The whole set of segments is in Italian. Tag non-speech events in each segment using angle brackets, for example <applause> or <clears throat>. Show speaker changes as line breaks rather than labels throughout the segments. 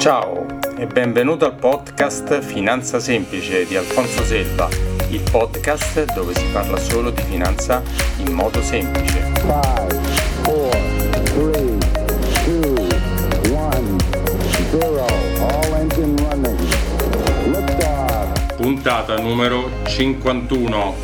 Ciao e benvenuto al podcast Finanza Semplice di Alfonso Selva, il podcast dove si parla solo di finanza in modo semplice. 5, 4, 3, 2, 1, 0, all engine running. Liftoff. Puntata numero 51.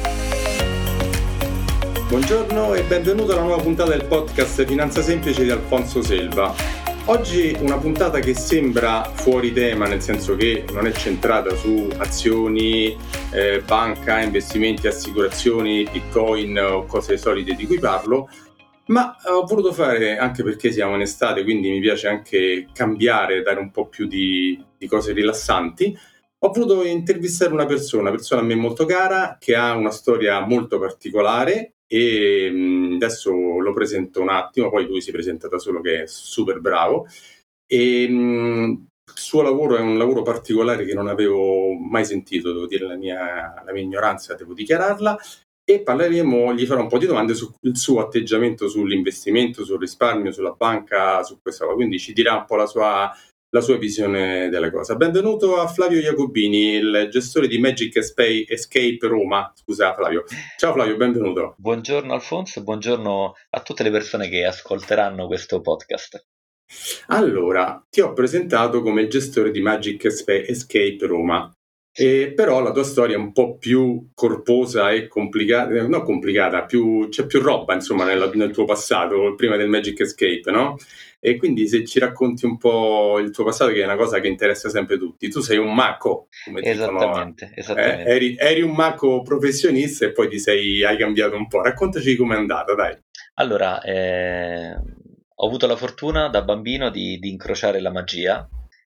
Buongiorno e benvenuto alla nuova puntata del podcast Finanza Semplice di Alfonso Selva. Oggi una puntata che sembra fuori tema, nel senso che non è centrata su azioni, eh, banca, investimenti, assicurazioni, bitcoin o cose solite di cui parlo, ma ho voluto fare, anche perché siamo in estate, quindi mi piace anche cambiare, dare un po' più di, di cose rilassanti, ho voluto intervistare una persona, una persona a me molto cara, che ha una storia molto particolare e adesso lo presento un attimo, poi lui si presenta da solo che è super bravo. E il suo lavoro è un lavoro particolare che non avevo mai sentito, devo dire la mia, la mia ignoranza, devo dichiararla. E parleremo, gli farò un po' di domande sul suo atteggiamento sull'investimento, sul risparmio, sulla banca, su questa cosa, quindi ci dirà un po' la sua la sua visione della cosa. Benvenuto a Flavio Jacobini, il gestore di Magic Escape Roma. Scusa Flavio. Ciao Flavio, benvenuto.
Buongiorno Alfonso e buongiorno a tutte le persone che ascolteranno questo podcast.
Allora, ti ho presentato come il gestore di Magic Escape Roma. E però la tua storia è un po' più corposa e complicata, eh, non complicata, più, c'è più roba insomma nel, nel tuo passato, prima del Magic Escape, no? E quindi se ci racconti un po' il tuo passato, che è una cosa che interessa sempre tutti, tu sei un maco,
come esattamente, dicono,
esattamente. Eh, eri, eri, un maco professionista e poi ti sei, hai cambiato un po'. Raccontaci com'è andata, dai.
Allora, eh, ho avuto la fortuna da bambino di, di incrociare la magia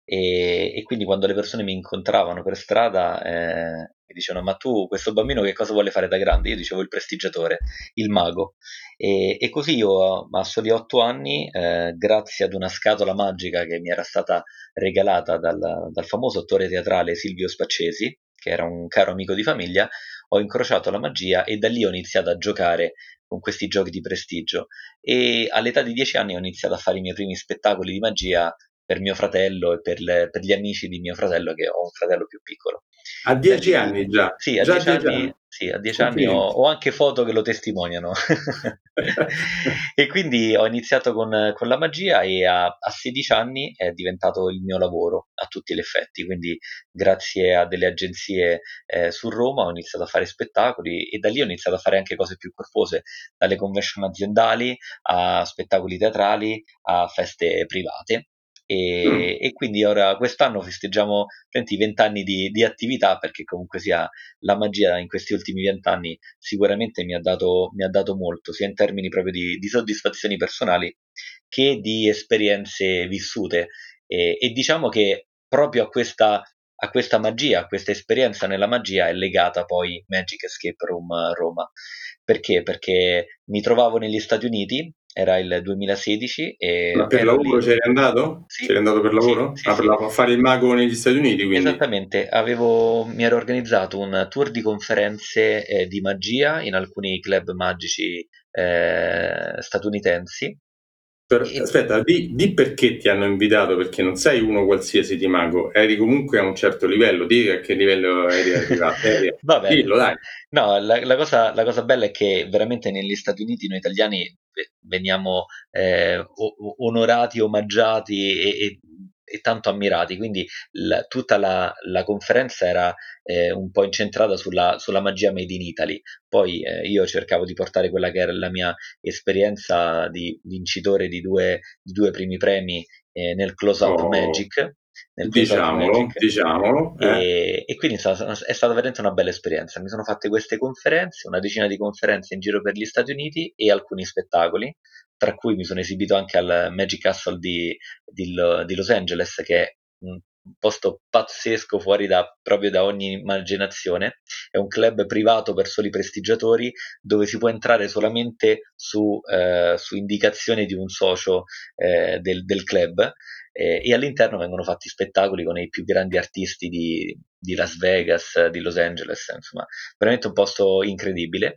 e, e, quindi quando le persone mi incontravano per strada eh, mi dicevano ma tu questo bambino che cosa vuole fare da grande? Io dicevo il prestigiatore, il mago e, e così io a soli otto anni eh, grazie ad una scatola magica che mi era stata regalata dal, dal famoso attore teatrale Silvio Spaccesi che era un caro amico di famiglia ho incrociato la magia e da lì ho iniziato a giocare con questi giochi di prestigio e all'età di dieci anni ho iniziato a fare i miei primi spettacoli di magia per mio fratello e per, le, per, gli amici di mio fratello, che ho un fratello più piccolo.
A dieci Perché, anni già?
Sì, a già dieci, anni, anni, sì, a dieci anni ho, ho, anche foto che lo testimoniano. <laughs> e quindi ho iniziato con, con la magia e a, a, 16 anni è diventato il mio lavoro a tutti gli effetti. Quindi grazie a delle agenzie eh, su Roma ho iniziato a fare spettacoli e da lì ho iniziato a fare anche cose più corpose, dalle convention aziendali a spettacoli teatrali a feste private e, mm. e, quindi ora quest'anno festeggiamo i vent'anni di, di, attività perché comunque sia la magia in questi ultimi vent'anni sicuramente mi ha, dato, mi ha, dato, molto sia in termini proprio di, di soddisfazioni personali che di esperienze vissute e, e diciamo che proprio a questa, a questa magia, a questa esperienza nella magia è legata poi Magic Escape Room Roma. Perché? Perché mi trovavo negli Stati Uniti era il 2016 e
Ma per lavoro lì... c'eri andato? Sì. C'eri andato per lavoro? Sì, sì, ah, per la... fare il mago negli Stati Uniti quindi?
Esattamente, Avevo... mi ero organizzato un tour di conferenze eh, di magia in alcuni club magici eh, statunitensi
per, aspetta, di, di, perché ti hanno invitato, perché non sei uno qualsiasi di mago, eri comunque a un certo livello, di a che livello eri arrivato. <laughs>
Vabbè, Dillo, dai. No, la, la, cosa, la, cosa, bella è che veramente negli Stati Uniti noi italiani veniamo eh, onorati, omaggiati e, e e tanto ammirati, quindi la, tutta la, la, conferenza era eh, un po' incentrata sulla, sulla, magia made in Italy. Poi eh, io cercavo di portare quella che era la mia esperienza di vincitore di due, di due primi premi eh, nel Close Up oh. Magic.
Diciamolo, diciamolo.
Eh. E, e, quindi è stata, è stata veramente una bella esperienza. Mi sono fatte queste conferenze, una decina di conferenze in giro per gli Stati Uniti e alcuni spettacoli tra cui mi sono esibito anche al Magic Castle di, di, di Los Angeles, che è un posto pazzesco fuori da, proprio da ogni immaginazione. È un club privato per soli prestigiatori dove si può entrare solamente su, eh, su indicazione di un socio eh, del, del, club. Eh, e all'interno vengono fatti spettacoli con i più grandi artisti di, di Las Vegas, di Los Angeles, insomma, veramente un posto incredibile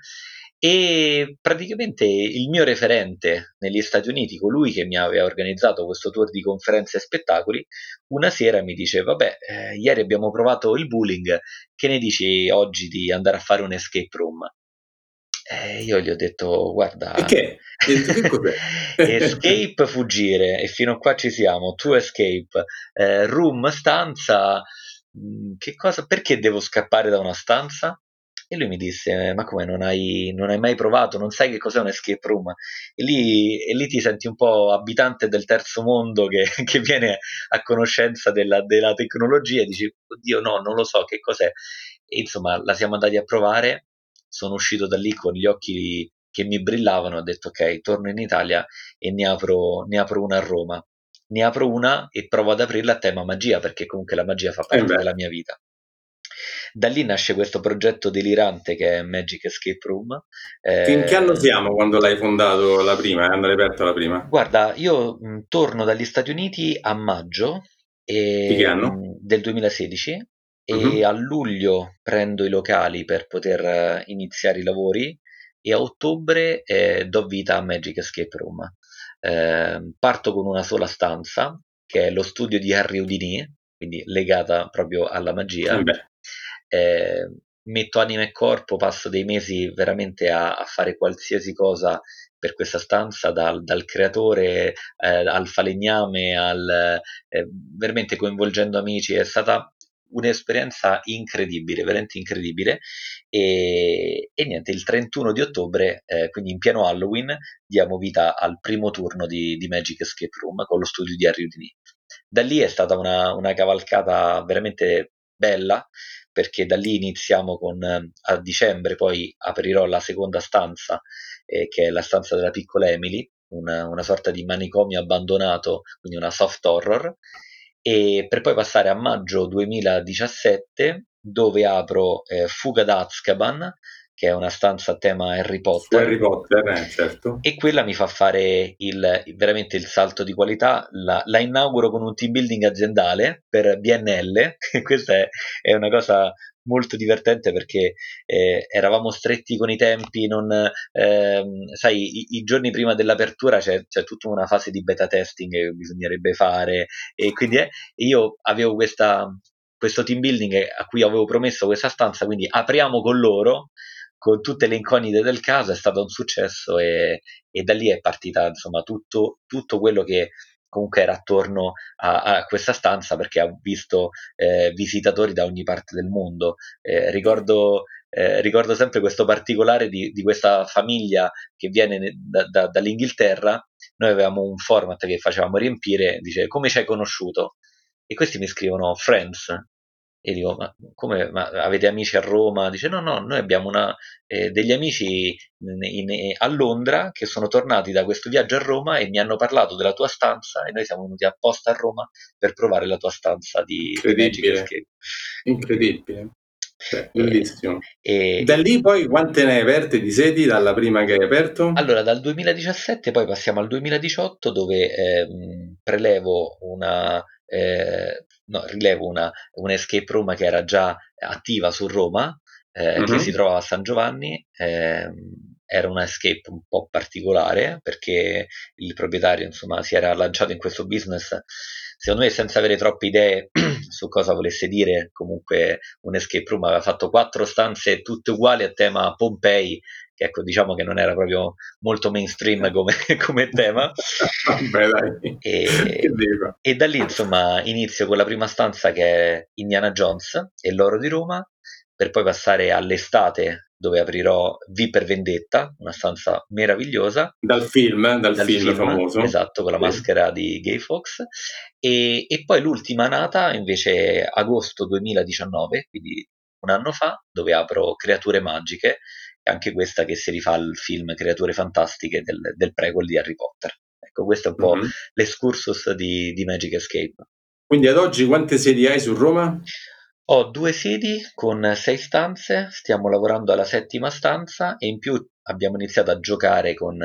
E praticamente il mio referente negli Stati Uniti, colui che mi aveva organizzato questo tour di conferenze e spettacoli, una sera mi dice: Vabbè, eh, ieri abbiamo provato il bullying, che ne dici oggi di andare a fare un escape room? E io gli ho detto: Guarda,
che? <laughs>
escape fuggire, e fino a qua ci siamo. Tu escape, eh, room stanza. Mm, che cosa? Perché devo scappare da una stanza? E lui mi disse: Ma come non hai, non hai mai provato? Non sai che cos'è un escape room? E lì, e lì ti senti un po' abitante del terzo mondo che, <laughs> che viene a conoscenza della, della, tecnologia e dici: Oddio, no, non lo so che cos'è. E insomma, la siamo andati a provare. Sono uscito da lì con gli occhi che mi brillavano. Ho detto: Ok, torno in Italia e ne apro, ne apro una a Roma. Ne apro una e provo ad aprirla a tema magia perché comunque la magia fa parte eh della mia vita. Da lì nasce questo progetto delirante che è Magic Escape Room.
Eh, in che anno siamo quando l'hai fondato la prima, quando l'hai aperto la prima?
Guarda, io mh, torno dagli Stati Uniti a maggio e, mh, del 2016 e uh-huh. a luglio prendo i locali per poter uh, iniziare i lavori e a ottobre eh, do vita a Magic Escape Room. Eh, parto con una sola stanza, che è lo studio di Harry Houdini, quindi legata proprio alla magia. Eh eh, metto anima e corpo, passo dei mesi veramente a, a fare qualsiasi cosa per questa stanza, dal, dal creatore eh, al falegname, al, eh, veramente coinvolgendo amici, è stata un'esperienza incredibile, veramente incredibile. E, e niente, il 31 di ottobre, eh, quindi in pieno Halloween, diamo vita al primo turno di, di Magic Escape Room con lo studio di Harry Houdini. Da lì è stata una, una cavalcata veramente bella perché da lì iniziamo con a dicembre poi aprirò la seconda stanza eh, che è la stanza della piccola Emily una, una, sorta di manicomio abbandonato quindi una soft horror. E per poi passare a maggio 2017 dove apro eh, Fuga da Azkaban che è una stanza a tema Harry Potter.
Harry Potter, eh, certo.
E quella mi fa fare il, veramente il salto di qualità. La, la, inauguro con un team building aziendale per BNL. <laughs> Questa è, è una cosa molto divertente perché eh, eravamo stretti con i tempi, non, eh, sai, i, i, giorni prima dell'apertura c'è, c'è, tutta una fase di beta testing che bisognerebbe fare e quindi eh, io avevo questa, questo team building a cui avevo promesso questa stanza, quindi apriamo con loro con tutte le incognite del caso è stato un successo e, e da lì è partita insomma tutto, tutto, quello che comunque era attorno a, a questa stanza perché ha visto eh, visitatori da ogni parte del mondo. Eh, ricordo, eh, ricordo, sempre questo particolare di, di, questa famiglia che viene da, da, dall'Inghilterra. Noi avevamo un format che facevamo riempire, dice come ci hai conosciuto? E questi mi scrivono Friends, e dico, ma come ma avete amici a Roma? Dice, no, no, noi abbiamo una, eh, degli amici in, in, a Londra che sono tornati da questo viaggio a Roma e mi hanno parlato della tua stanza e noi siamo venuti apposta a Roma per provare la tua stanza di,
Incredibile. Di Incredibile. Cioè, bellissimo. E, da lì poi quante ne hai aperte di sedi dalla prima che hai aperto?
Allora, dal 2017 poi passiamo al 2018 dove eh, prelevo una eh, no, rilevo una, un escape room che era già attiva su Roma, eh, uh-huh. che mhm. si trovava a San Giovanni. Eh, era una escape un po' particolare perché il proprietario insomma si era lanciato in questo business secondo me senza avere troppe idee <clears throat> su cosa volesse dire comunque un escape room aveva fatto quattro stanze tutte uguali a tema Pompei che ecco diciamo che non era proprio molto mainstream come, <laughs> come tema <laughs>
Beh,
e, e, da lì insomma inizio con la prima stanza che è Indiana Jones e l'oro di Roma per poi passare all'estate dove aprirò V per Vendetta, una stanza meravigliosa.
Dal film, eh, dal, dal film, film, famoso.
Esatto, con la maschera di Gay Fox. E, e poi l'ultima nata invece agosto 2019, quindi un anno fa, dove apro Creature Magiche, anche questa che si rifà al film Creature Fantastiche del, del prequel di Harry Potter. Ecco, questo è un po' mm-hmm. l'escursus di, di Magic Escape.
Quindi ad oggi quante sedi hai su Roma?
Ho due sedi con sei stanze, stiamo lavorando alla settima stanza e in più abbiamo iniziato a giocare con,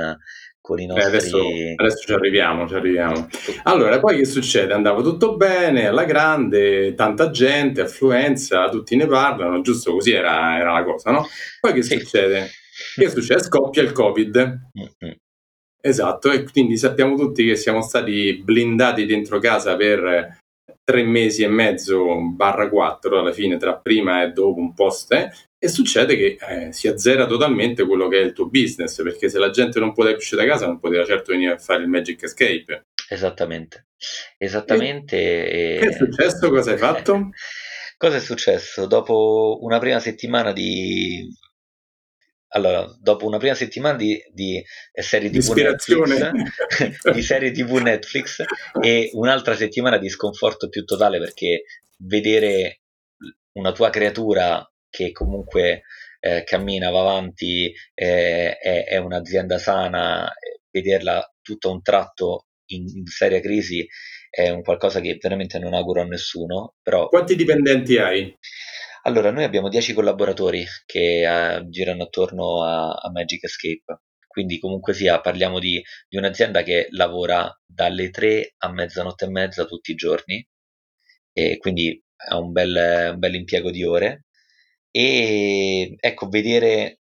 con i nostri...
Eh, adesso, adesso, ci arriviamo, ci arriviamo. Allora, poi che succede? Andava tutto bene, alla grande, tanta gente, affluenza, tutti ne parlano, giusto così era, era la cosa, no? Poi che sì. succede? Che succede? Scoppia il Covid. Mm-hmm. Esatto, e quindi sappiamo tutti che siamo stati blindati dentro casa per tre mesi e mezzo barra quattro alla fine tra prima e dopo un post eh, e succede che eh, si azzera totalmente quello che è il tuo business perché se la gente non poteva uscire da casa non poteva certo venire a fare il Magic Escape
esattamente esattamente
e... che è successo? cosa hai fatto? <laughs>
cosa è successo? dopo una prima settimana di allora, dopo una prima settimana di, di serie TV Netflix, <laughs> di serie TV Netflix e un'altra settimana di sconforto più totale perché vedere una tua creatura che comunque eh, cammina, va avanti, eh, è, è, un'azienda sana, vederla tutto a un tratto in, in seria crisi è un qualcosa che veramente non auguro a nessuno. Però...
Quanti dipendenti hai?
Allora, noi abbiamo 10 collaboratori che uh, girano attorno a, a, Magic Escape, quindi comunque sia parliamo di, di, un'azienda che lavora dalle 3 a mezzanotte e mezza tutti i giorni e quindi ha un bel, un bel impiego di ore e ecco, vedere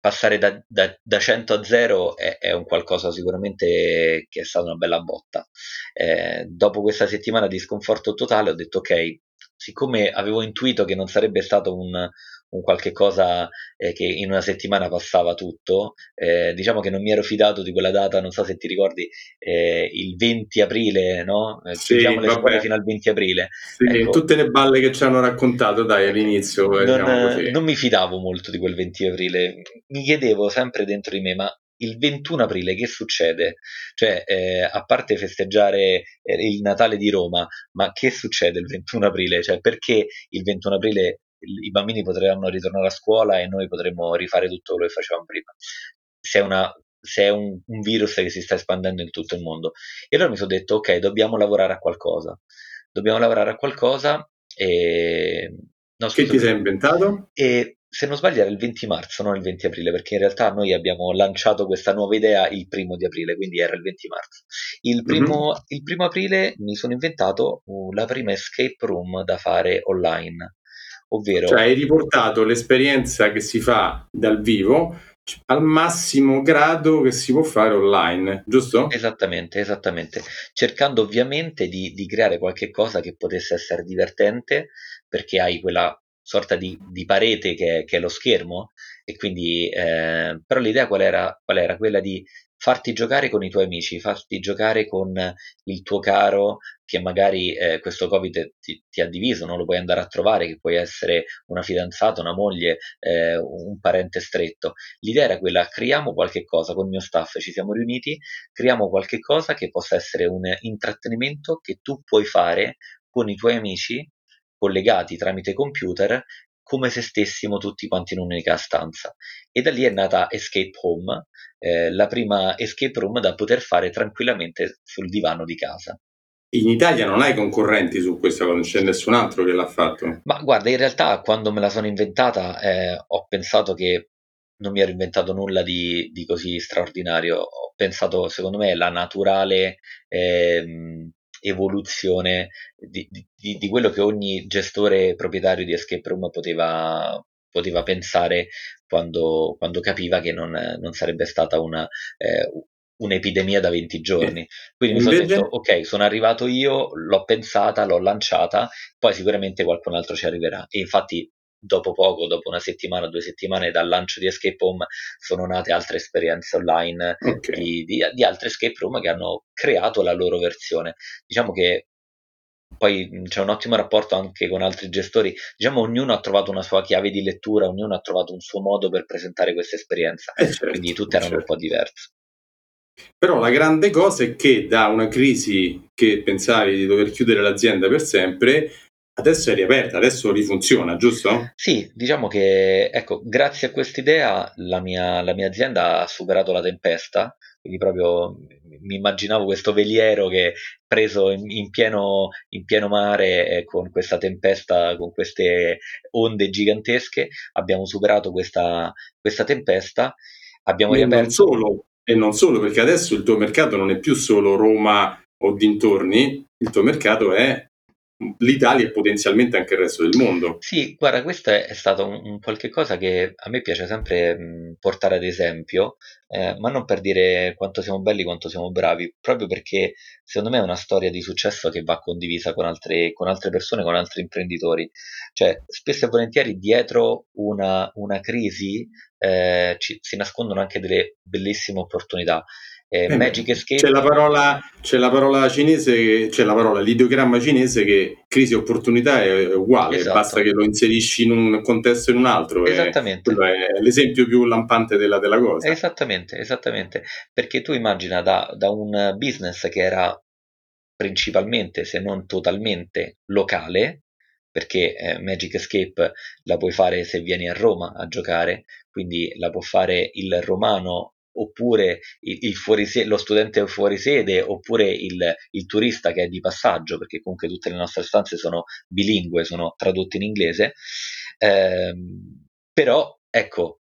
passare da, da, da 100 a 0 è, è, un qualcosa sicuramente che è stata una bella botta. Eh, dopo questa settimana di sconforto totale ho detto ok, siccome avevo intuito che non sarebbe stato un, un qualche cosa eh, che in una settimana passava tutto, eh, diciamo che non mi ero fidato di quella data, non so se ti ricordi, eh, il 20 aprile, no? Eh, sì, chiudiamo le scuole fino al 20 aprile.
Sì, ecco, tutte le balle che ci hanno raccontato, dai, all'inizio.
Eh, non, diciamo non mi fidavo molto di quel 20 aprile, mi chiedevo sempre dentro di me, ma il 21 aprile che succede? Cioè, eh, a parte festeggiare eh, il Natale di Roma, ma che succede il 21 aprile? Cioè, perché il 21 aprile i bambini potranno ritornare a scuola e noi potremo rifare tutto quello che facevamo prima? Se è, una, se è un, un virus che si sta espandendo in tutto il mondo. E allora mi sono detto, ok, dobbiamo lavorare a qualcosa. Dobbiamo lavorare a qualcosa e...
No, che ti sei inventato?
E se non sbaglio era il 20 marzo, non il 20 aprile, perché in realtà noi abbiamo lanciato questa nuova idea il primo di aprile, quindi era il 20 marzo. Il primo, mm-hmm. il primo aprile mi sono inventato uh, la prima escape room da fare online, ovvero...
Cioè hai riportato l'esperienza che si fa dal vivo al massimo grado che si può fare online, giusto?
Esattamente, esattamente. Cercando ovviamente di, di creare qualche cosa che potesse essere divertente, perché hai quella sorta di, di parete che, che, è lo schermo e quindi eh, però l'idea qual era, qual era? Quella di farti giocare con i tuoi amici, farti giocare con il tuo caro che magari eh, questo Covid ti, ti, ha diviso, non lo puoi andare a trovare, che puoi essere una fidanzata, una moglie, eh, un parente stretto. L'idea era quella, creiamo qualche cosa, con il mio staff ci siamo riuniti, creiamo qualche cosa che possa essere un intrattenimento che tu puoi fare con i tuoi amici collegati tramite computer come se stessimo tutti quanti in un'unica stanza. E da lì è nata Escape Home, eh, la prima escape room da poter fare tranquillamente sul divano di casa.
In Italia non hai concorrenti su questa cosa, non c'è nessun altro che l'ha fatto.
Ma guarda, in realtà quando me la sono inventata eh, ho pensato che non mi ero inventato nulla di, di, così straordinario. Ho pensato, secondo me, la naturale eh, evoluzione di, di, di, quello che ogni gestore proprietario di escape room poteva, poteva pensare quando, quando, capiva che non, non sarebbe stata una, eh, un'epidemia da 20 giorni. Quindi mi sono detto, ok, sono arrivato io, l'ho pensata, l'ho lanciata, poi sicuramente qualcun altro ci arriverà. E infatti dopo poco, dopo una settimana, due settimane dal lancio di Escape Home, sono nate altre esperienze online okay. di, di, di, altre escape room che hanno creato la loro versione. Diciamo che poi c'è un ottimo rapporto anche con altri gestori. Diciamo, ognuno ha trovato una sua chiave di lettura, ognuno ha trovato un suo modo per presentare questa esperienza. Eh certo, quindi tutte erano certo. un po' diverse.
Però la grande cosa è che da una crisi che pensavi di dover chiudere l'azienda per sempre, Adesso è riaperta, adesso rifunziona, giusto?
Sì, diciamo che ecco, grazie a quest'idea la mia, la mia azienda ha superato la tempesta, quindi proprio mi immaginavo questo veliero che preso in, in, pieno, in pieno, mare eh, con questa tempesta, con queste onde gigantesche, abbiamo superato questa, questa tempesta, abbiamo
e
riaperto...
Non solo, e non solo, perché adesso il tuo mercato non è più solo Roma o dintorni, il tuo mercato è l'Italia e potenzialmente anche il resto del mondo.
Sì, guarda, questo è, stato un, un, qualche cosa che a me piace sempre mh, portare ad esempio, eh, ma non per dire quanto siamo belli, quanto siamo bravi, proprio perché secondo me è una storia di successo che va condivisa con altre, con altre persone, con altri imprenditori. Cioè, spesso e volentieri dietro una, una crisi eh, ci, si nascondono anche delle bellissime opportunità. Eh, eh, Magic Escape.
C'è la, parola, c'è la parola cinese, c'è la parola, l'ideogramma cinese che crisi e opportunità è uguale, esatto. basta che lo inserisci in un contesto e in un altro.
Esattamente.
È, è l'esempio più lampante della, della, cosa.
Esattamente, esattamente. Perché tu immagina da, da un business che era principalmente, se non totalmente, locale, perché eh, Magic Escape la puoi fare se vieni a Roma a giocare, quindi la può fare il romano oppure il, il fuorisede, lo studente fuori sede, oppure il, il, turista che è di passaggio, perché comunque tutte le nostre stanze sono bilingue, sono tradotte in inglese. Eh, però, ecco,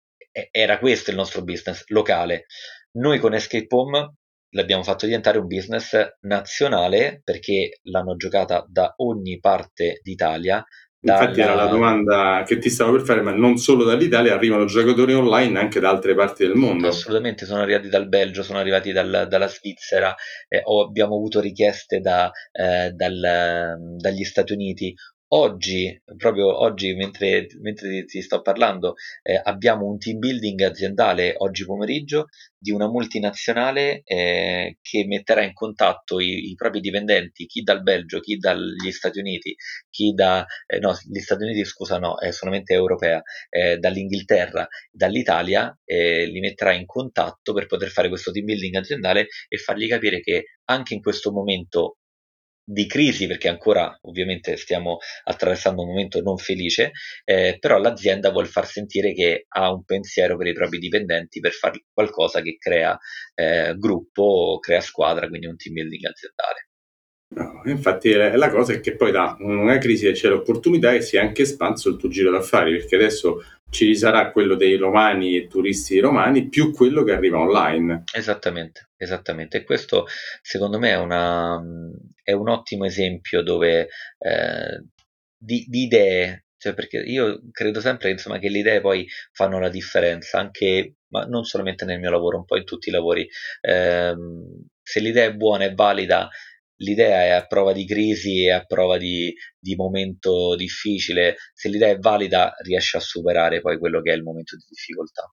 era questo il nostro business locale. Noi con Escape Home l'abbiamo fatto diventare un business nazionale perché l'hanno giocata da ogni parte d'Italia
Infatti dalla... era la domanda che ti stavo per fare, ma non solo dall'Italia, arrivano giocatori online anche da altre parti del mondo.
Assolutamente, sono arrivati dal Belgio, sono arrivati dal, dalla Svizzera, eh, o abbiamo avuto richieste da, eh, dal, dagli Stati Uniti, Oggi, proprio oggi, mentre, mentre ti sto parlando, eh, abbiamo un team building aziendale oggi pomeriggio di una multinazionale eh, che metterà in contatto i, i, propri dipendenti, chi dal Belgio, chi dagli Stati Uniti, chi da, eh, no, gli Stati Uniti scusa no, è solamente europea, eh, dall'Inghilterra, dall'Italia, li metterà in contatto per poter fare questo team building aziendale e fargli capire che anche in questo momento di crisi perché ancora ovviamente stiamo attraversando un momento non felice, eh, però l'azienda vuole far sentire che ha un pensiero per i propri dipendenti per fare qualcosa che crea eh, gruppo, crea squadra, quindi un team building aziendale.
No, infatti la cosa è che poi da una crisi c'è l'opportunità e si è anche espanso il tuo giro d'affari perché adesso ci sarà quello dei romani e turisti romani più quello che arriva online.
Esattamente, esattamente. E questo secondo me è, una, è un ottimo esempio dove, eh, di, di, idee, cioè perché io credo sempre insomma, che le idee poi fanno la differenza, anche, ma non solamente nel mio lavoro, un po' in tutti i lavori. Eh, se l'idea è buona e valida, l'idea è a prova di crisi, è a prova di, di, momento difficile, se l'idea è valida riesce a superare poi quello che è il momento di difficoltà.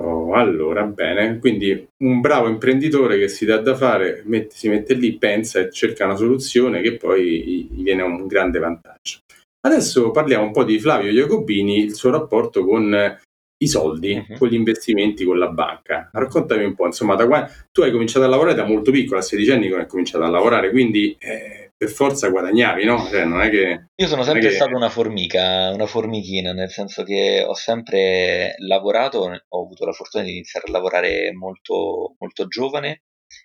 Oh, allora, bene, quindi un bravo imprenditore che si dà da fare, mette, si mette lì, pensa e cerca una soluzione che poi gli viene un grande vantaggio. Adesso parliamo un po' di Flavio Jacobini, il suo rapporto con i soldi uh-huh. con gli investimenti con la banca. Raccontami un po', insomma, da quando tu hai cominciato a lavorare da molto piccolo, a 16 anni hai cominciato a lavorare, quindi eh, per forza guadagnavi, no? Cioè, non è che,
Io sono sempre che... stato una formica, una formichina, nel senso che ho sempre lavorato, ho avuto la fortuna di iniziare a lavorare molto, molto giovane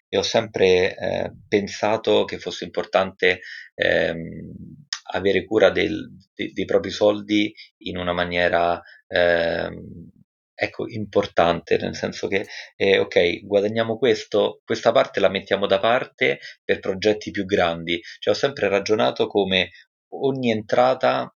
e ho sempre eh, pensato che fosse importante ehm, avere cura del, de, dei propri soldi in una maniera ehm, ecco, importante, nel senso che eh, ok, guadagniamo questo, questa parte la mettiamo da parte per progetti più grandi. Cioè, ho sempre ragionato come ogni entrata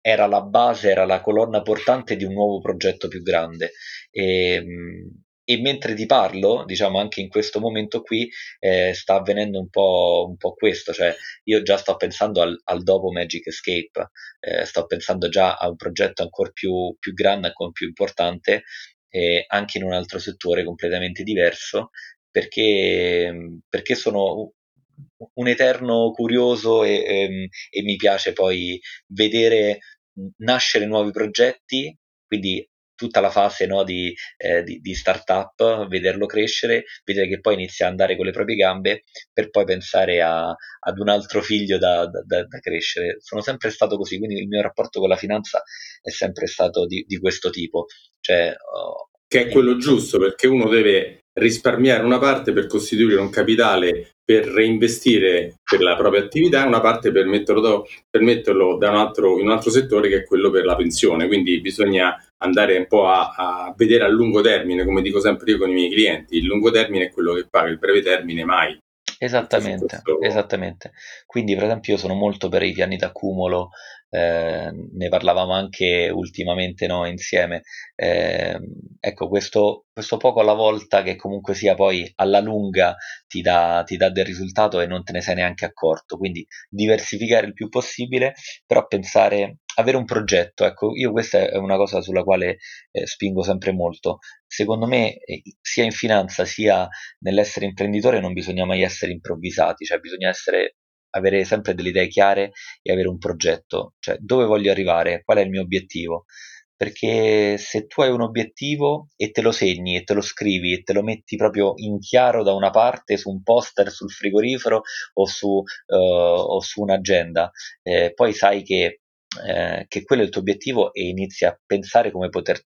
era la base, era la colonna portante di un nuovo progetto più grande. E, ehm, e mentre ti parlo, diciamo anche in questo momento qui, eh, sta avvenendo un po', un po', questo, cioè io già sto pensando al, al dopo Magic Escape, eh, sto pensando già a un progetto ancora più, più grande, ancora più importante, eh, anche in un altro settore completamente diverso, perché, perché sono un eterno curioso e, e, ehm, e mi piace poi vedere nascere nuovi progetti, quindi tutta la fase no, di, eh, di, di startup, vederlo crescere, vedere che poi inizia ad andare con le proprie gambe per poi pensare a, ad un altro figlio da, da, da, crescere. Sono sempre stato così, quindi il mio rapporto con la finanza è sempre stato di, di questo tipo. Cioè,
oh, che è quello giusto, perché uno deve risparmiare una parte per costituire un capitale per reinvestire per la propria attività e una parte per metterlo, do, per metterlo un altro, in un altro settore che è quello per la pensione. Quindi bisogna andare un po' a, a, vedere a lungo termine, come dico sempre io con i miei clienti. Il lungo termine è quello che paga, il breve termine mai.
Esattamente, questo... esattamente. Quindi, per esempio, io sono molto per i piani d'accumulo, eh, ne parlavamo anche ultimamente no, insieme. Eh, ecco, questo, questo, poco alla volta che comunque sia poi alla lunga ti dà, ti dà del risultato e non te ne sei neanche accorto. Quindi diversificare il più possibile, però pensare, avere un progetto. Ecco, io questa è una cosa sulla quale eh, spingo sempre molto. Secondo me, eh, sia in finanza sia nell'essere imprenditore non bisogna mai essere improvvisati, cioè bisogna essere avere sempre delle idee chiare e avere un progetto, cioè dove voglio arrivare, qual è il mio obiettivo. Perché se tu hai un obiettivo e te lo segni e te lo scrivi e te lo metti proprio in chiaro da una parte su un poster sul frigorifero o su, uh, o su un'agenda, eh, poi sai che, eh, che quello è il tuo obiettivo e inizi a pensare come poter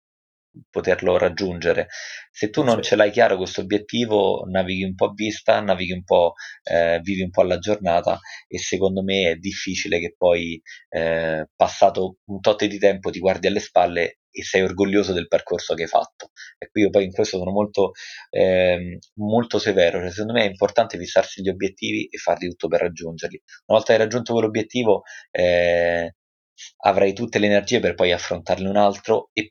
poterlo raggiungere. Se tu non ce l'hai chiaro questo obiettivo, navighi un po' a vista, navighi un po', eh, vivi un po' alla giornata e secondo me è difficile che poi eh, passato un tot di tempo ti guardi alle spalle e sei orgoglioso del percorso che hai fatto. E qui io poi in questo sono molto, eh, molto severo, cioè, secondo me è importante fissarsi gli obiettivi e farli tutto per raggiungerli. Una volta che hai raggiunto quell'obiettivo, eh, avrai tutte le energie per poi affrontarne un altro e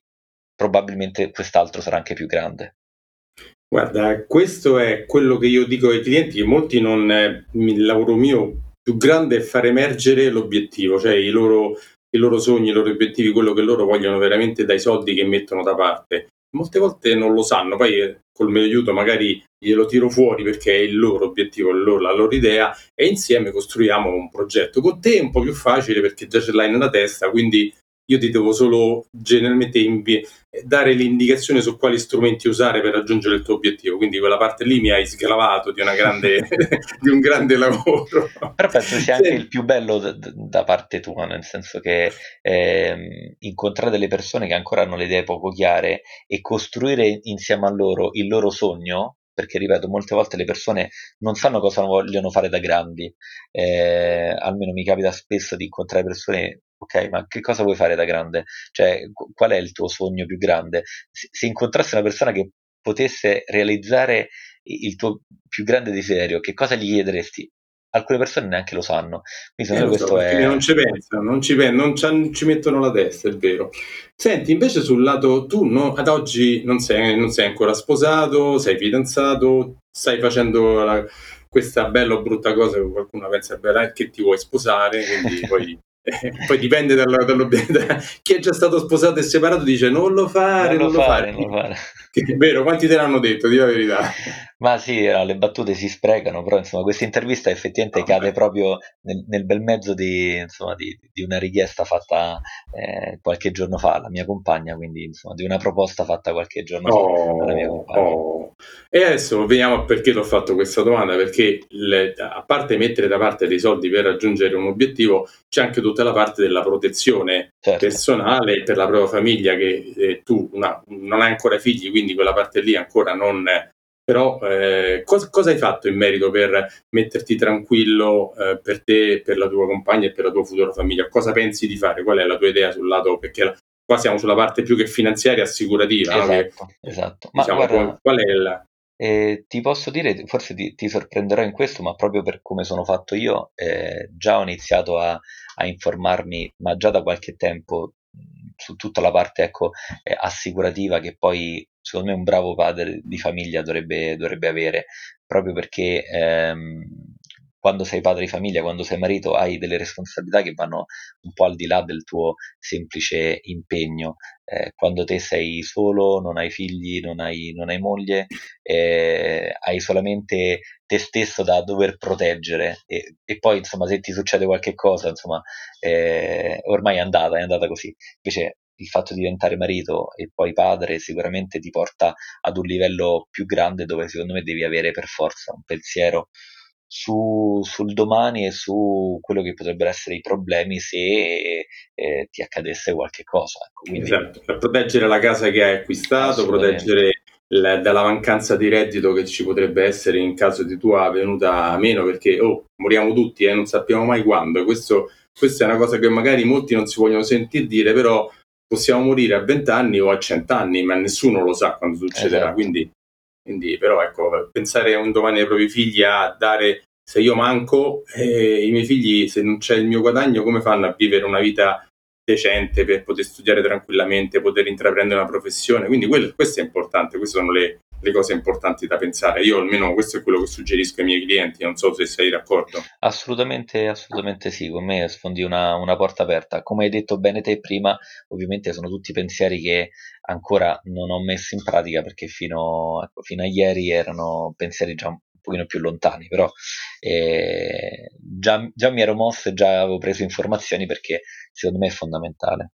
probabilmente quest'altro sarà anche più grande.
Guarda, questo è quello che io dico ai clienti, molti non, eh, il lavoro mio più grande è far emergere l'obiettivo, cioè i loro, i loro sogni, i loro obiettivi, quello che loro vogliono veramente dai soldi che mettono da parte. Molte volte non lo sanno, poi eh, col mio aiuto magari glielo tiro fuori perché è il loro obiettivo, la loro idea e insieme costruiamo un progetto. Con te è un po' più facile perché già ce l'hai nella testa, quindi io ti devo solo generalmente invi- dare l'indicazione su quali strumenti usare per raggiungere il tuo obiettivo. Quindi quella parte lì mi hai sgravato di, grande, <laughs> <laughs> di un grande lavoro.
Però penso sia anche il più bello da, da parte tua, nel senso che eh, incontrare delle persone che ancora hanno le idee poco chiare e costruire insieme a loro il loro sogno perché ripeto, molte volte le persone non sanno cosa vogliono fare da grandi, eh, almeno mi capita spesso di incontrare persone ok, ma che cosa vuoi fare da grande? Cioè, qual è il tuo sogno più grande? Se, incontrassi una persona che potesse realizzare il tuo più grande desiderio, che cosa gli chiederesti? Alcune persone neanche lo sanno. Quindi
eh, questo so, è... Non ci pensano, non ci, non ci, ci, mettono la testa, è vero. Senti, invece sul lato, tu no, ad oggi non sei, non sei, ancora sposato, sei fidanzato, stai facendo la, questa bella o brutta cosa che qualcuno pensa beh, che ti vuoi sposare, quindi <laughs> poi <laughs> poi dipende dallo, dallo, da, <laughs> chi è già stato sposato e separato dice non lo fare, non, non lo fare. fare. Non fare. <laughs> È vero, quanti te l'hanno detto, di la verità.
Ma sì, le battute si sprecano, però insomma questa intervista effettivamente no, cade beh. proprio nel, nel, bel mezzo di, insomma, di, di una richiesta fatta eh, qualche giorno fa alla mia compagna, quindi insomma di una proposta fatta qualche giorno oh, fa alla mia compagna. Oh.
E adesso veniamo a perché ti ho fatto questa domanda, perché le, a parte mettere da parte dei soldi per raggiungere un obiettivo, c'è anche tutta la parte della protezione certo. personale per la propria famiglia che eh, tu una, non hai ancora figli, quindi quella parte lì ancora non però eh, cosa, cosa, hai fatto in merito per metterti tranquillo eh, per te, per la tua compagna e per la tua futura famiglia? Cosa pensi di fare? Qual è la tua idea sul lato? Perché la, qua siamo sulla parte più che finanziaria assicurativa.
Esatto,
no?
che, esatto. Ma
diciamo, guarda, qual è la...
Eh, ti posso dire, forse ti, ti, sorprenderò in questo, ma proprio per come sono fatto io, eh, già ho iniziato a, a, informarmi, ma già da qualche tempo, su tutta la parte ecco, eh, assicurativa che poi secondo me un bravo padre di famiglia dovrebbe, dovrebbe avere, proprio perché ehm, quando sei padre di famiglia, quando sei marito, hai delle responsabilità che vanno un po' al di là del tuo semplice impegno. Eh, quando te sei solo, non hai figli, non hai, non hai moglie, eh, hai solamente te stesso da dover proteggere e, e, poi insomma se ti succede qualche cosa insomma eh, ormai è andata, è andata così. Invece il fatto di diventare marito e poi padre sicuramente ti porta ad un livello più grande dove secondo me devi avere per forza un pensiero su, sul domani e su quello che potrebbero essere i problemi se eh, ti accadesse qualche cosa.
Ecco, quindi... Esatto, per proteggere la casa che hai acquistato, proteggere la, dalla mancanza di reddito che ci potrebbe essere in caso di tua venuta meno, perché oh, moriamo tutti e eh, non sappiamo mai quando. Questo, questa è una cosa che magari molti non si vogliono sentire dire, però possiamo morire a 20 anni o a 100 anni, ma nessuno lo sa quando succederà. Esatto. Quindi, quindi, però, ecco, pensare un domani ai propri figli a dare se io manco, eh, i miei figli, se non c'è il mio guadagno, come fanno a vivere una vita decente per poter studiare tranquillamente, poter intraprendere una professione? Quindi quello, questo è importante, queste sono le, le cose importanti da pensare. Io almeno questo è quello che suggerisco ai miei clienti, non so se sei d'accordo.
Assolutamente, assolutamente sì, con me sfondi una, una porta aperta. Come hai detto bene te prima, ovviamente sono tutti pensieri che ancora non ho messo in pratica perché fino, ecco, fino a ieri erano pensieri già un pochino più lontani, però eh, già, già mi ero mosso e già avevo preso informazioni perché secondo me è fondamentale.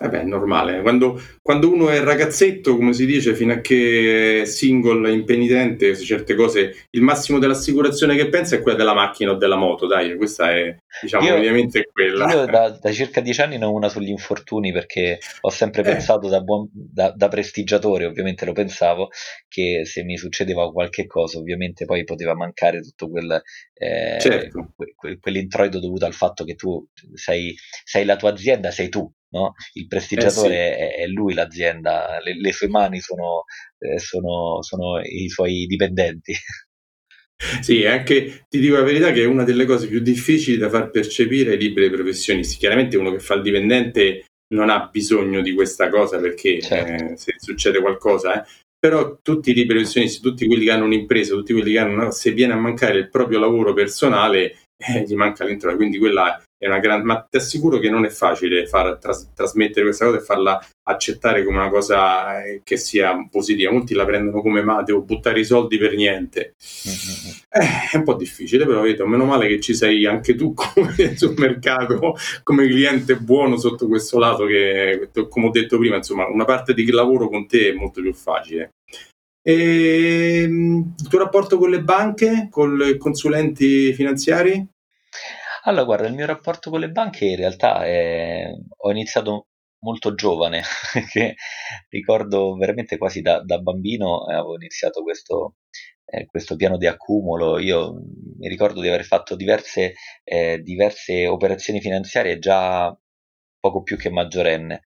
Eh beh, è normale. Quando, quando, uno è ragazzetto, come si dice, fino a che è single, impenitente, certe cose, il massimo dell'assicurazione che pensa è quella della macchina o della moto, dai, questa è, diciamo, io, ovviamente quella.
Io da, da, circa dieci anni ne ho una sugli infortuni perché ho sempre eh. pensato da, buon, da, da, prestigiatore, ovviamente lo pensavo, che se mi succedeva qualche cosa, ovviamente poi poteva mancare tutto quel, eh, certo. que, quell'introito dovuto al fatto che tu sei, sei la tua azienda, sei tu, No? Il prestigiatore eh sì. è, lui l'azienda, le, le sue mani sono, eh, sono, sono, i suoi dipendenti. <laughs>
Sì, anche ti dico la verità che è una delle cose più difficili da far percepire ai liberi professionisti. Chiaramente uno che fa il dipendente non ha bisogno di questa cosa perché certo. eh, se succede qualcosa, eh. però tutti i liberi professionisti, tutti quelli che hanno un'impresa, tutti quelli che hanno, se viene a mancare il proprio lavoro personale, eh, gli manca l'introito, quindi quella è una grande, ma ti assicuro che non è facile far tras- trasmettere questa cosa e farla accettare come una cosa eh, che sia positiva. Molti la prendono come ma devo buttare i soldi per niente. Mm-hmm. Eh, è un po' difficile, però vedo, meno male che ci sei anche tu <laughs> come sul mercato, come cliente buono sotto questo lato che, come ho detto prima, insomma, una parte di lavoro con te è molto più facile. E ehm, il tuo rapporto con le banche, con i consulenti finanziari?
Allora, guarda, il mio rapporto con le banche in realtà è... ho iniziato molto giovane, <laughs> che ricordo veramente quasi da, da bambino eh, avevo iniziato questo, eh, questo, piano di accumulo. Io mi ricordo di aver fatto diverse, eh, diverse operazioni finanziarie già poco più che maggiorenne.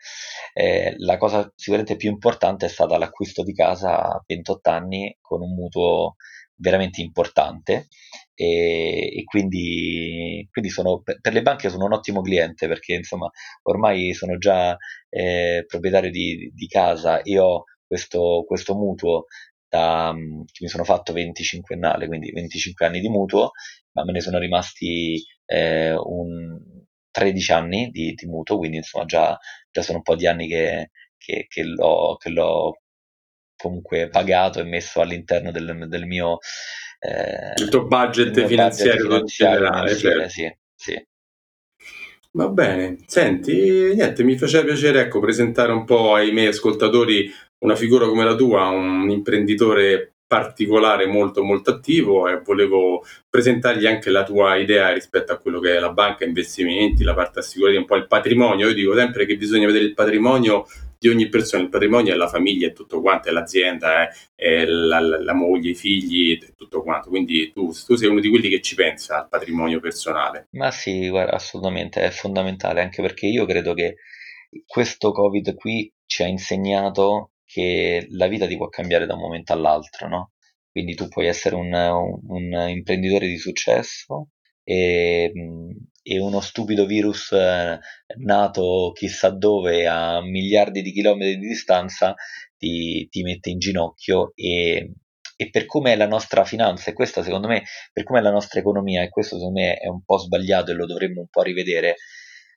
Eh, la cosa sicuramente più importante è stata l'acquisto di casa a 28 anni con un mutuo veramente importante e, e quindi, quindi sono, per le banche sono un ottimo cliente perché insomma ormai sono già eh, proprietario di, di, casa. E ho questo, questo mutuo da, che mi sono fatto 25ennale, quindi 25 anni di mutuo, ma me ne sono rimasti eh, un 13 anni di, di, mutuo, quindi insomma già, già, sono un po' di anni che, che, che, l'ho, che l'ho comunque pagato e messo all'interno del, del mio
eh, il tuo budget il finanziario, budget generale,
certo. sì, sì.
Va bene, senti, niente, mi faceva piacere ecco, presentare un po' ai miei ascoltatori una figura come la tua, un imprenditore particolare molto molto attivo e volevo presentargli anche la tua idea rispetto a quello che è la banca, investimenti, la parte assicurativa, un po' il patrimonio. Io dico sempre che bisogna vedere il patrimonio di ogni persona, il patrimonio è la famiglia, è tutto quanto, è l'azienda, è, è la, la, la, moglie, i figli, è tutto quanto. Quindi tu, tu, sei uno di quelli che ci pensa al patrimonio personale.
Ma sì, guarda, assolutamente, è fondamentale, anche perché io credo che questo Covid qui ci ha insegnato che la vita ti può cambiare da un momento all'altro, no? Quindi tu puoi essere un, un, un imprenditore di successo e, e, uno stupido virus eh, nato chissà dove a miliardi di chilometri di distanza ti, ti mette in ginocchio e, e per come è la nostra finanza, e questa secondo me, per come è la nostra economia, e questo secondo me è un po' sbagliato e lo dovremmo un po' rivedere,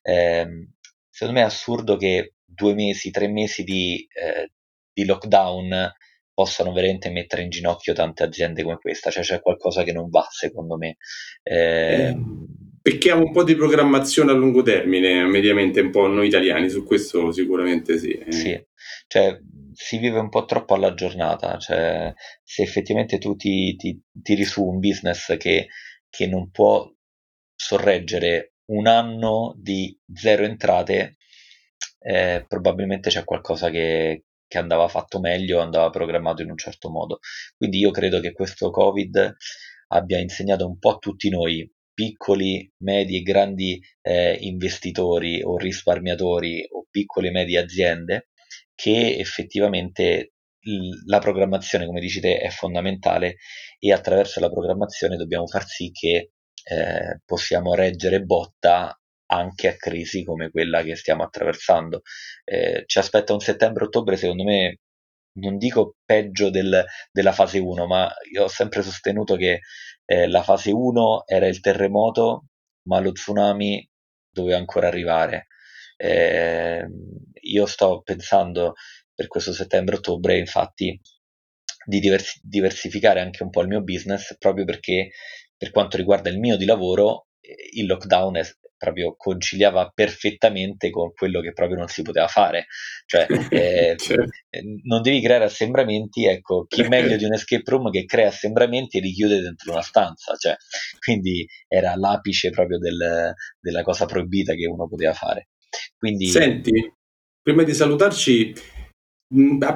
ehm, secondo me è assurdo che due mesi, tre mesi di, eh, di lockdown possano veramente mettere in ginocchio tante aziende come questa, cioè c'è qualcosa che non va secondo me.
Eh, pecchiamo un po' di programmazione a lungo termine, mediamente un po' noi italiani, su questo sicuramente sì.
Eh. Sì, cioè si vive un po' troppo alla giornata, cioè se effettivamente tu ti, ti tiri su un business che, che non può sorreggere un anno di zero entrate, eh, probabilmente c'è qualcosa che, che andava fatto meglio, andava programmato in un certo modo. Quindi io credo che questo Covid abbia insegnato un po' a tutti noi, piccoli, medi e grandi eh, investitori o risparmiatori o piccole e medie aziende, che effettivamente la programmazione, come dici te, è fondamentale e attraverso la programmazione dobbiamo far sì che eh, possiamo reggere botta anche a crisi come quella che stiamo attraversando. Eh, ci aspetta un settembre-ottobre, secondo me, non dico peggio del, della fase 1, ma io ho sempre sostenuto che eh, la fase 1 era il terremoto, ma lo tsunami doveva ancora arrivare. Eh, io sto pensando per questo settembre-ottobre, infatti, di diversi- diversificare anche un po' il mio business, proprio perché per quanto riguarda il mio di lavoro, il lockdown è, proprio conciliava perfettamente con quello che proprio non si poteva fare. Cioè, <laughs> eh, certo. non devi creare assembramenti, ecco, chi meglio di un escape room che crea assembramenti e li chiude dentro una stanza, cioè, quindi era l'apice proprio del, della cosa proibita che uno poteva fare. Quindi...
Senti, prima di salutarci,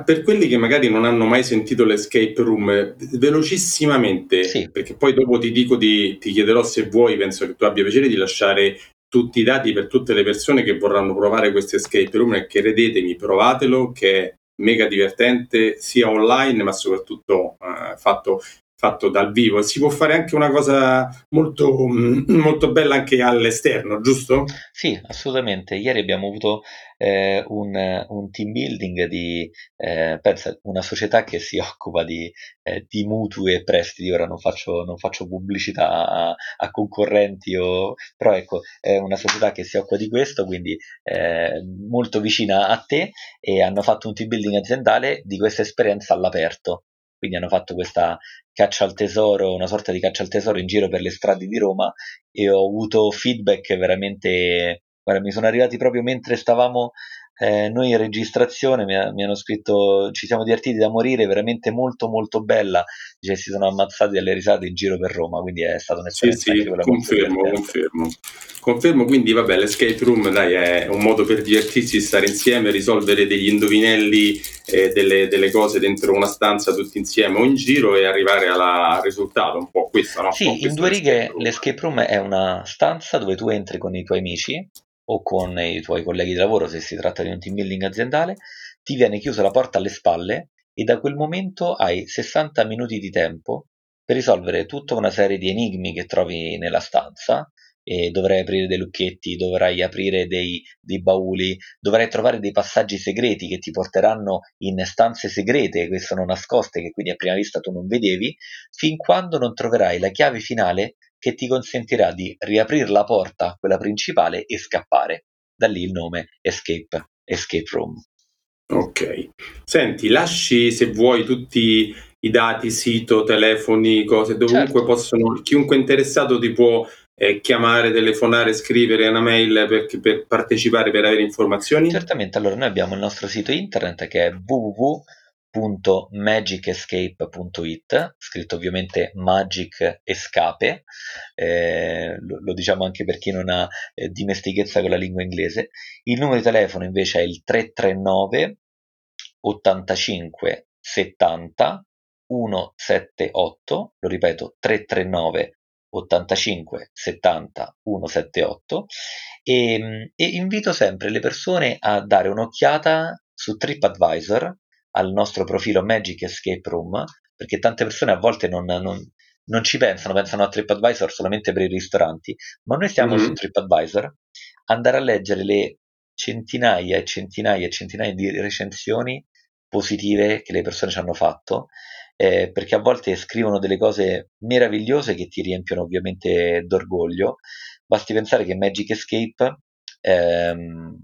per quelli che magari non hanno mai sentito l'escape room, velocissimamente, sì. perché poi dopo ti dico di, ti chiederò se vuoi, penso che tu abbia piacere di lasciare tutti i dati per tutte le persone che vorranno provare questo escape room e credetemi, provatelo, che è mega divertente sia online ma soprattutto eh, fatto fatto dal vivo. Si può fare anche una cosa molto, molto bella anche all'esterno, giusto?
Sì, assolutamente. Ieri abbiamo avuto eh, un, un, team building di eh, pensa, una società che si occupa di, eh, di, mutui e prestiti. Ora non faccio, non faccio pubblicità a, a, concorrenti, o, però ecco, è una società che si occupa di questo, quindi eh, molto vicina a te e hanno fatto un team building aziendale di questa esperienza all'aperto quindi hanno fatto questa caccia al tesoro, una sorta di caccia al tesoro in giro per le strade di Roma e ho avuto feedback veramente, guarda, mi sono arrivati proprio mentre stavamo eh, noi in registrazione mi, mi, hanno scritto ci siamo divertiti da morire, veramente molto molto bella, cioè, si sono ammazzati dalle risate in giro per Roma, quindi è stata un'esperienza
sì, sì, confermo, confermo. Confermo, quindi vabbè, l'escape room dai, è un modo per divertirsi, stare insieme, risolvere degli indovinelli, eh, delle, delle, cose dentro una stanza tutti insieme o in giro e arrivare alla, al risultato, un po' questo, no?
Sì, in due righe l'escape room è una stanza dove tu entri con i tuoi amici o con i tuoi colleghi di lavoro se si tratta di un team building aziendale, ti viene chiusa la porta alle spalle e da quel momento hai 60 minuti di tempo per risolvere tutta una serie di enigmi che trovi nella stanza dovrai aprire dei lucchetti, dovrai aprire dei, dei, bauli, dovrai trovare dei passaggi segreti che ti porteranno in stanze segrete che sono nascoste, che quindi a prima vista tu non vedevi, fin quando non troverai la chiave finale che ti consentirà di riaprire la porta, quella principale, e scappare. Da lì il nome Escape, Escape Room.
Ok. Senti, lasci se vuoi tutti i dati, sito, telefoni, cose, dovunque certo. possono, chiunque interessato ti può eh, chiamare, telefonare, scrivere una mail per, per partecipare, per avere informazioni?
Certamente, allora noi abbiamo il nostro sito internet che è www www.magicescape.it, scritto ovviamente Magic Escape, eh, lo, lo, diciamo anche per chi non ha eh, dimestichezza con la lingua inglese. Il numero di telefono invece è il 339 85 70 178, lo ripeto 339 85 70 178 e, e invito sempre le persone a dare un'occhiata su TripAdvisor al nostro profilo Magic Escape Room, perché tante persone a volte non, non, non ci pensano, pensano a TripAdvisor solamente per i ristoranti, ma noi siamo mm-hmm. su TripAdvisor, andare a leggere le centinaia e centinaia e centinaia di recensioni positive che le persone ci hanno fatto, eh, perché a volte scrivono delle cose meravigliose che ti riempiono ovviamente d'orgoglio. Basti pensare che Magic Escape ehm,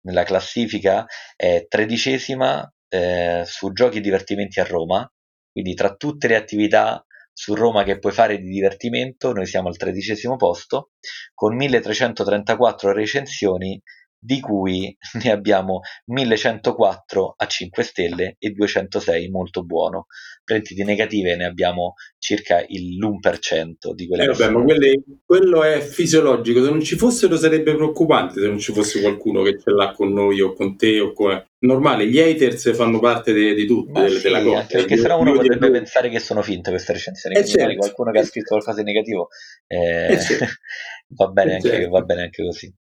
nella classifica è tredicesima eh, su giochi e divertimenti a Roma, quindi tra tutte le attività su Roma che puoi fare di divertimento, noi siamo al tredicesimo posto, con 1334 recensioni di cui <laughs> ne abbiamo 1104 a 5 stelle e 206 molto buono. Prenditi negative ne abbiamo circa l'1% di quelle
eh vabbè, ma quelle, quello è fisiologico, se non ci fossero sarebbe preoccupante se non ci fosse qualcuno che ce l'ha con noi o con te o con... Normale, gli haters fanno parte di, tutto,
de, sì, della cosa. Anche perché sennò uno potrebbe pensare che sono finte queste recensioni, eh certo, qualcuno che ha scritto qualcosa di negativo eh, eh certo. <laughs> va, bene eh anche, certo. va bene anche così.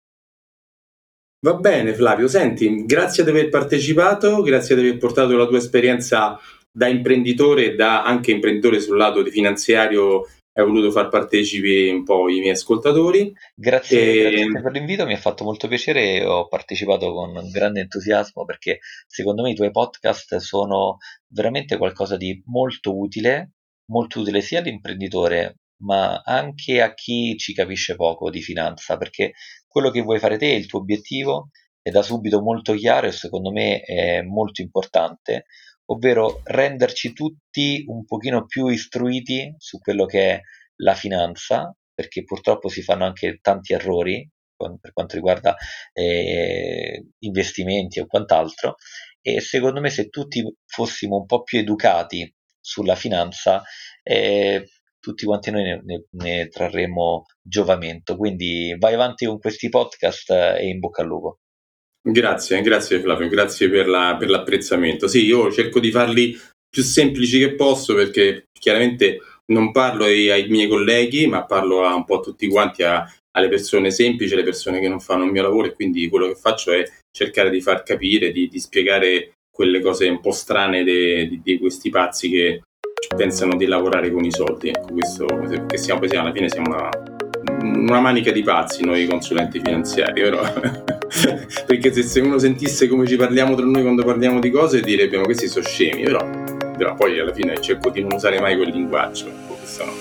Va bene Flavio, senti, grazie di aver partecipato, grazie di aver portato la tua esperienza da imprenditore e da anche imprenditore sul lato finanziario hai voluto far partecipi un po' i miei ascoltatori.
Grazie, e... grazie, per l'invito, mi ha fatto molto piacere e ho partecipato con grande entusiasmo perché secondo me i tuoi podcast sono veramente qualcosa di molto utile, molto utile sia all'imprenditore ma anche a chi ci capisce poco di finanza, perché quello che vuoi fare te, il tuo obiettivo, è da subito molto chiaro e secondo me è molto importante, ovvero renderci tutti un pochino più istruiti su quello che è la finanza, perché purtroppo si fanno anche tanti errori per quanto riguarda eh, investimenti o quant'altro e secondo me se tutti fossimo un po' più educati sulla finanza eh, tutti quanti noi ne, ne, ne, trarremo giovamento quindi vai avanti con questi podcast e in bocca al lupo
Grazie, grazie Flavio, grazie per, la, per l'apprezzamento. Sì, io cerco di farli più semplici che posso perché chiaramente non parlo ai, ai miei colleghi, ma parlo a un po' a tutti quanti, a, alle persone semplici, alle persone che non fanno il mio lavoro e quindi quello che faccio è cercare di far capire, di, di spiegare quelle cose un po' strane di questi pazzi che pensano di lavorare con i soldi. Ecco, questo, perché siamo, poi alla fine siamo una, una manica di pazzi noi consulenti finanziari, però <laughs> perché se, se, uno sentisse come ci parliamo tra noi quando parliamo di cose direbbe ma questi sono scemi, però, però poi alla fine cerco di non usare mai quel linguaggio, questo no.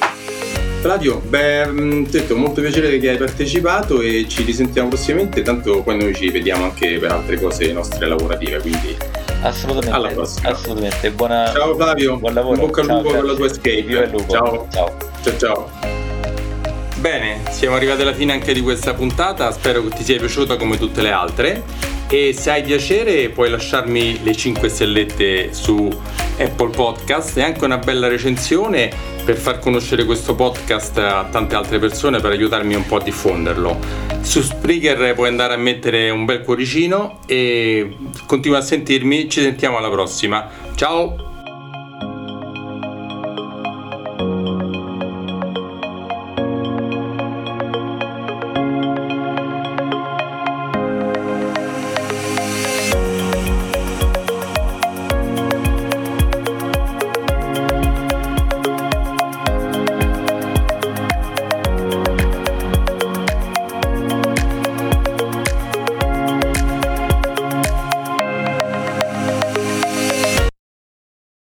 Flavio, beh, mm, detto molto piacere che hai partecipato e ci risentiamo prossimamente, tanto poi noi ci vediamo anche per altre cose nostre lavorative, quindi
assolutamente. Alla prossima. Assolutamente. Buona,
ciao Flavio,
buon lavoro.
bocca al lupo per la tua escape.
Viva il lupo.
Ciao. ciao. ciao. Bene, siamo arrivati alla fine anche di questa puntata, spero che ti sia piaciuta come tutte le altre e se hai piacere puoi lasciarmi le 5 stellette su Apple Podcast e anche una bella recensione per far conoscere questo podcast a tante altre persone per aiutarmi un po' a diffonderlo. Su Spreaker puoi andare a mettere un bel cuoricino e continua a sentirmi, ci sentiamo alla prossima. Ciao!